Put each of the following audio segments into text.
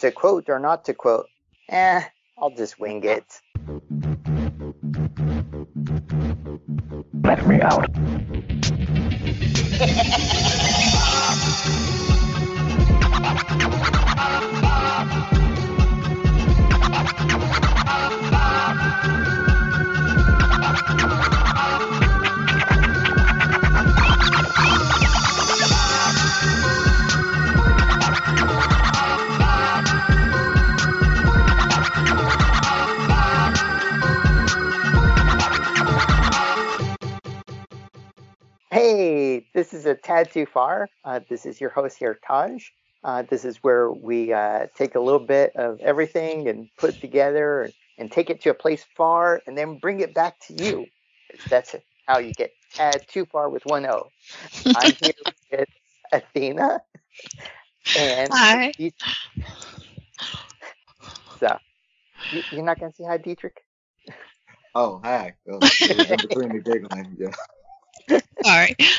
To quote or not to quote? Eh, I'll just wing it. Let me out. this is a tad too far. Uh, this is your host here, Taj. Uh, this is where we uh, take a little bit of everything and put it together and, and take it to a place far and then bring it back to you. That's how you get tad too far with one O. I'm here with Athena. And Hi. Dietrich. So, you, you're not going to say hi, Dietrich? Oh, hi. Oh, it was in between me giggling. Yeah. All right.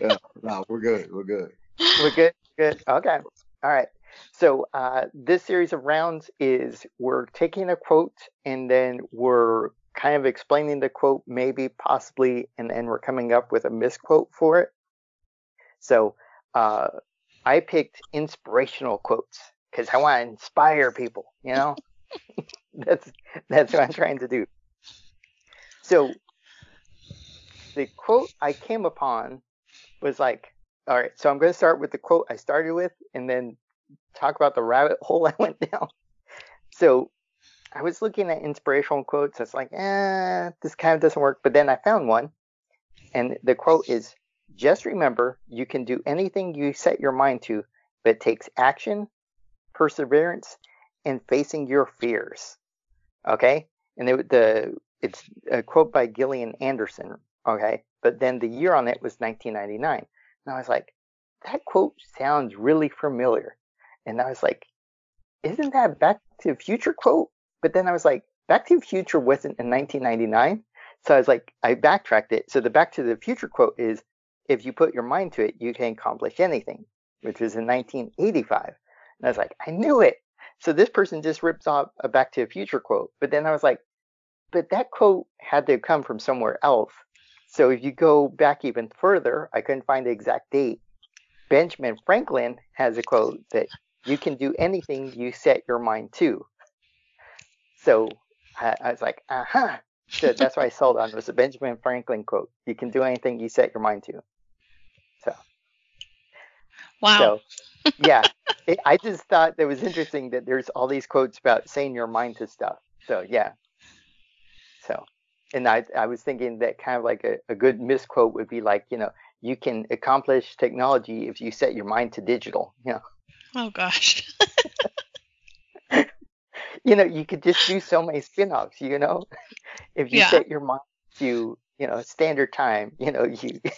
Yeah. No, we're good. We're good. We're good. Good. Okay. All right. So uh, this series of rounds is we're taking a quote and then we're kind of explaining the quote, maybe, possibly, and then we're coming up with a misquote for it. So uh, I picked inspirational quotes because I want to inspire people. You know, that's that's what I'm trying to do. So the quote I came upon was like, all right, so I'm going to start with the quote I started with and then talk about the rabbit hole I went down. So I was looking at inspirational quotes. It's like, eh, this kind of doesn't work. But then I found one, and the quote is just remember you can do anything you set your mind to, but it takes action, perseverance, and facing your fears. Okay? And it, the it's a quote by Gillian Anderson. Okay? But then the year on it was 1999. And I was like, that quote sounds really familiar. And I was like, isn't that Back to the Future quote? But then I was like, Back to the Future wasn't in 1999. So I was like, I backtracked it. So the Back to the Future quote is, if you put your mind to it, you can accomplish anything, which was in 1985. And I was like, I knew it. So this person just rips off a Back to the Future quote. But then I was like, but that quote had to come from somewhere else. So if you go back even further, I couldn't find the exact date. Benjamin Franklin has a quote that you can do anything you set your mind to. So I, I was like, uh huh. So that's why I sold on it was a Benjamin Franklin quote. You can do anything you set your mind to. So Wow. so yeah, it, I just thought that was interesting that there's all these quotes about saying your mind to stuff. So yeah. And I I was thinking that kind of like a, a good misquote would be like, you know, you can accomplish technology if you set your mind to digital. You know, oh gosh. you know, you could just do so many spin-offs. You know, if you Yeah. set your mind to you know standard time, you know, you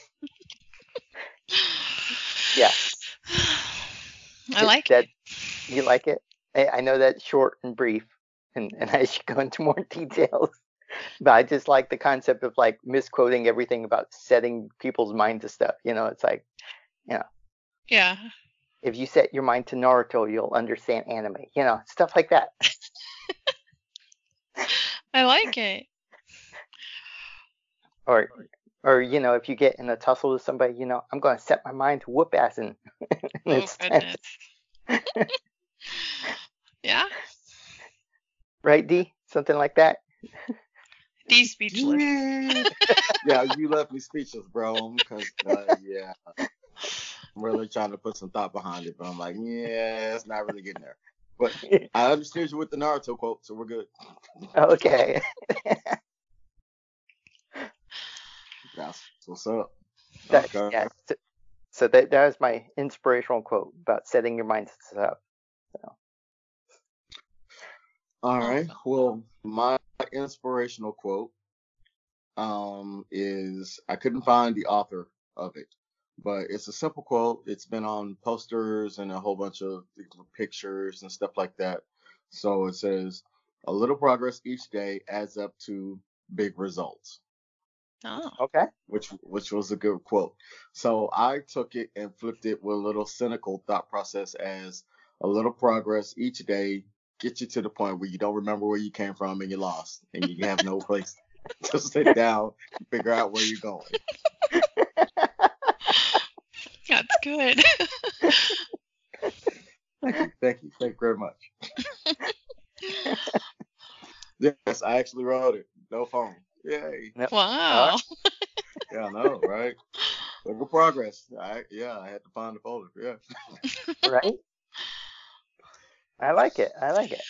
yeah. I like that. it. You like it? I, I know that's short and brief, and, and I should go into more details. But I just like the concept of like misquoting everything about setting people's mind to stuff. You know, it's like you know. Yeah. if you set your mind to Naruto, you'll understand anime. You know, stuff like that. I like it. Or or you know, if you get in a tussle with somebody, you know, I'm gonna set my mind to whoop ass and, Oh goodness. yeah. right, D? Something like that. D speechless. Yeah. yeah, you left me speechless, bro. Because uh, yeah, I'm really trying to put some thought behind it, but I'm like, yeah, it's not really getting there. But I understood you with the Naruto quote, so we're good. Okay. That's what's up. That, Okay. yeah. So, so that that was my inspirational quote about setting your mind to stuff. All right. Well, my inspirational quote um, is I couldn't find the author of it, but it's a simple quote. It's been on posters and a whole bunch of pictures and stuff like that. So it says, "A little progress each day adds up to big results." Oh. Okay. which which was a good quote. So I took it and flipped it with a little cynical thought process as a little progress each day get you to the point where you don't remember where you came from and you're lost and you have no place to sit down and figure out where you're going. That's good. Thank you, thank you, thank you very much. yes, I actually wrote it. No phone. Yay. wow. Yeah, I know, right? Look at progress. I yeah, I had to find the folder. Yeah. right? I like it. I like it.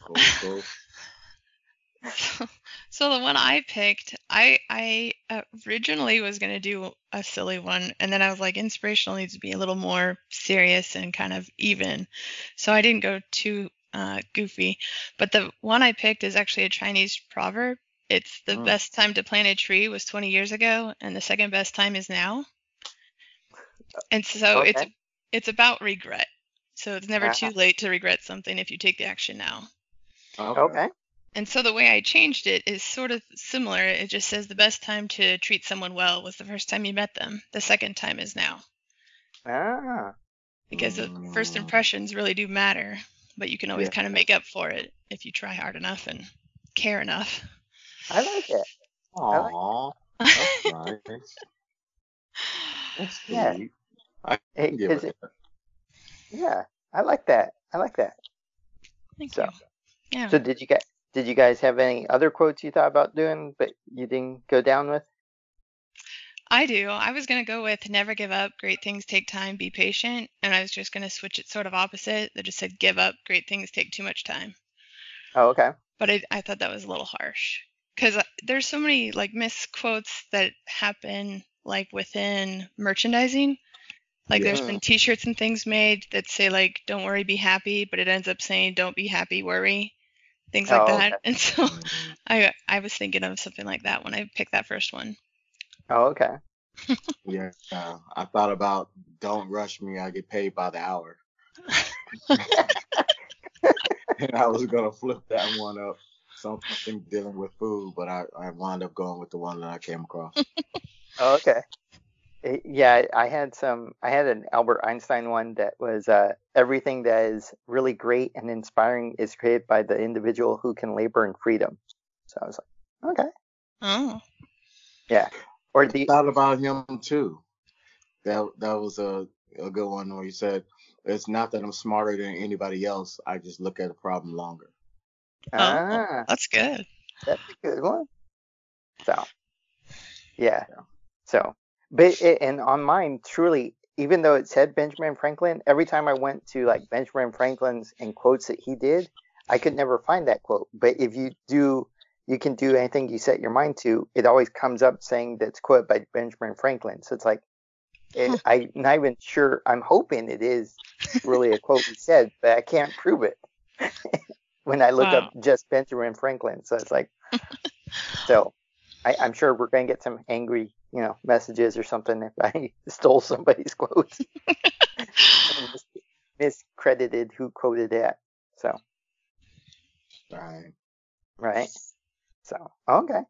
Cool, cool. So, so the one I picked, I I originally was gonna do a silly one, and then I was like, inspirational needs to be a little more serious and kind of even. So I didn't go too uh, goofy. But the one I picked is actually a Chinese proverb. It's the Hmm. best time to plant a tree was 20 years ago, and the second best time is now. And so it's it's about regret. So it's never too late to regret something if you take the action now. Okay. And so the way I changed it is sort of similar. It just says the best time to treat someone well was the first time you met them. The second time is now. Ah. Because the first Mm. impressions really do matter, but you can always Yeah. kind of make up for it if you try hard enough and care enough. I like it. Aw, that's nice. That's Yeah. I can give it. it- yeah, I like that. I like that. Thank So- you. Yeah. So did you guys did you guys have any other quotes you thought about doing but you didn't go down with? I do. I was going to go with never give up, great things take time, be patient. And I was just going to switch it sort of opposite that just said give up, great things take too much time. Oh, okay. But I, I thought that was a little harsh because uh, there's so many like misquotes that happen like within merchandising. Like there's Yeah. been t-shirts and things made that say like don't worry, be happy, but it ends up saying don't be happy, worry. Things like Oh, that. okay. And so Mhm. I I was thinking of something like that when I picked that first one. Oh, okay. Yeah, uh, I thought about don't rush me. I get paid by the hour. and I was gonna flip that one up, something dealing with food, but I, I wound up going with the one that I came across. Oh, okay. Eh, Yeah, I had some. I had an Albert Einstein one that was uh, everything that is really great and inspiring is created by the individual who can labor in freedom. So I was like, okay. Oh. Or the thought about him too. That that was a, a good one where you said it's not that I'm smarter than anybody else. I just look at a problem longer. ah, That's good. that's a good one. So, yeah. So, but it, and on mine, truly, even though it said Benjamin Franklin, every time I went to like Benjamin Franklin's and quotes that he did, I could never find that quote. But if you do, you can do anything you set your mind to. It always comes up saying that's quote by Benjamin Franklin. So it's like, it, hmm. I'm not even sure. I'm hoping it is really a quote he said, but I can't prove it when I look Wow. up just Benjamin Franklin. So it's like, so I, I'm sure we're going to get some angry, you know, messages or something if I stole somebody's quote mis- miscredited who quoted that. So, Right. right. So, okay.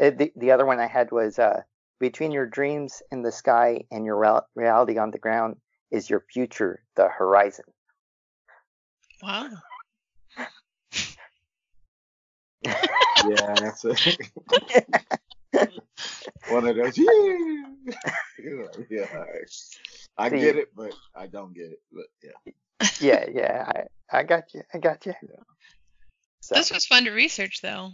Uh, the, the other one I had was uh, between your dreams in the sky and your real- reality on the ground is your future, the horizon. Wow. Yeah, that's it. One of those. Yeah. yeah. I See. get it, but I don't get it. But yeah. yeah, yeah. I, I got you. I got you. Yeah. So, This was fun to research though,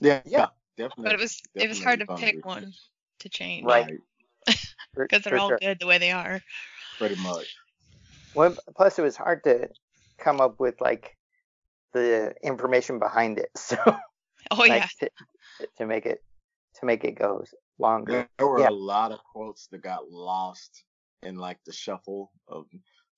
Yeah. Yeah. Definitely. but it was it was hard to pick fun one to change Right. because they're for all sure. good the way they are. Pretty much. Well, plus it was hard to come up with like the information behind it. So Oh like, yeah. to, to make it to make it go longer. There were Yeah. a lot of quotes that got lost in like the shuffle of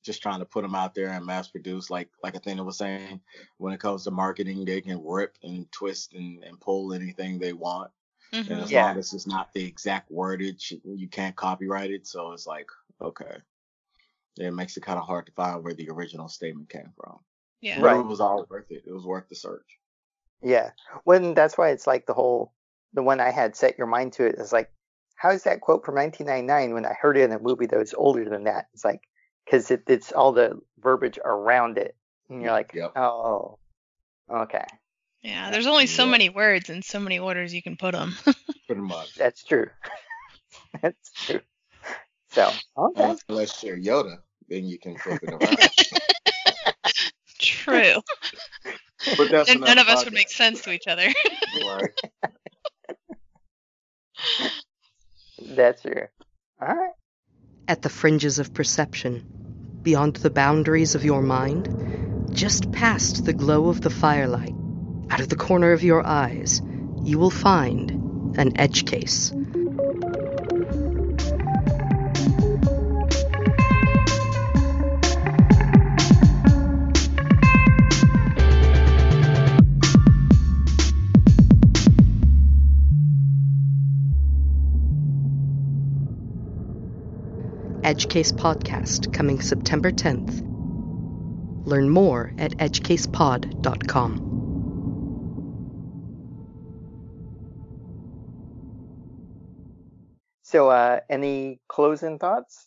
just trying to put them out there and mass produce. Like like Athena was saying, when it comes to marketing, they can rip and twist and, and pull anything they want. And Mhm. as Yeah. long as it's not the exact wordage, you can't copyright it. So it's like, okay. It makes it kind of hard to find where the original statement came from. Yeah. But Right. it was all worth it. It was worth the search. Yeah. Well, and that's why it's like the whole the one I had set your mind to it is like, how is that quote from 1999 when I heard it in a movie that was older than that? It's like because it, it's all the verbiage around it, and you're like, Yep. oh, okay, Yeah, there's only so Yeah. many words and so many orders you can put them. Pretty much. that's true. that's true. So okay, Unless you're Yoda, then you can flip it around. True. but that's Then none another of us would make sense to each other. Right. That's true. All right. At the fringes of perception, beyond the boundaries of your mind, just past the glow of the firelight, out of the corner of your eyes, you will find an edge case. Edge Case Podcast coming September 10th. Learn more at edgecasepod.com. So uh, any closing thoughts?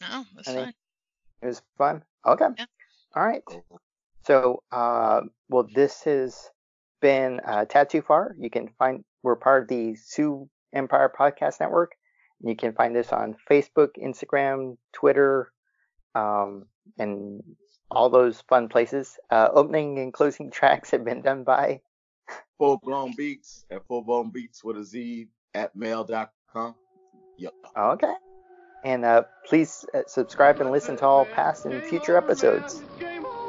No, that's Any- fine. It was fun. Okay. Yeah. All right. So, uh, well, this has been uh, Tattoo Far. You can find we're part of the Sioux Empire Podcast Network. You can find us on Facebook, Instagram, Twitter, um, and all those fun places. Uh, opening and closing tracks have been done by. Full blown beats at full blown beats with a Z at mail.com. Yep. Okay. And uh, please uh, subscribe and listen to all past and future episodes.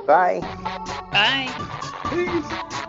Bye. Bye. Peace.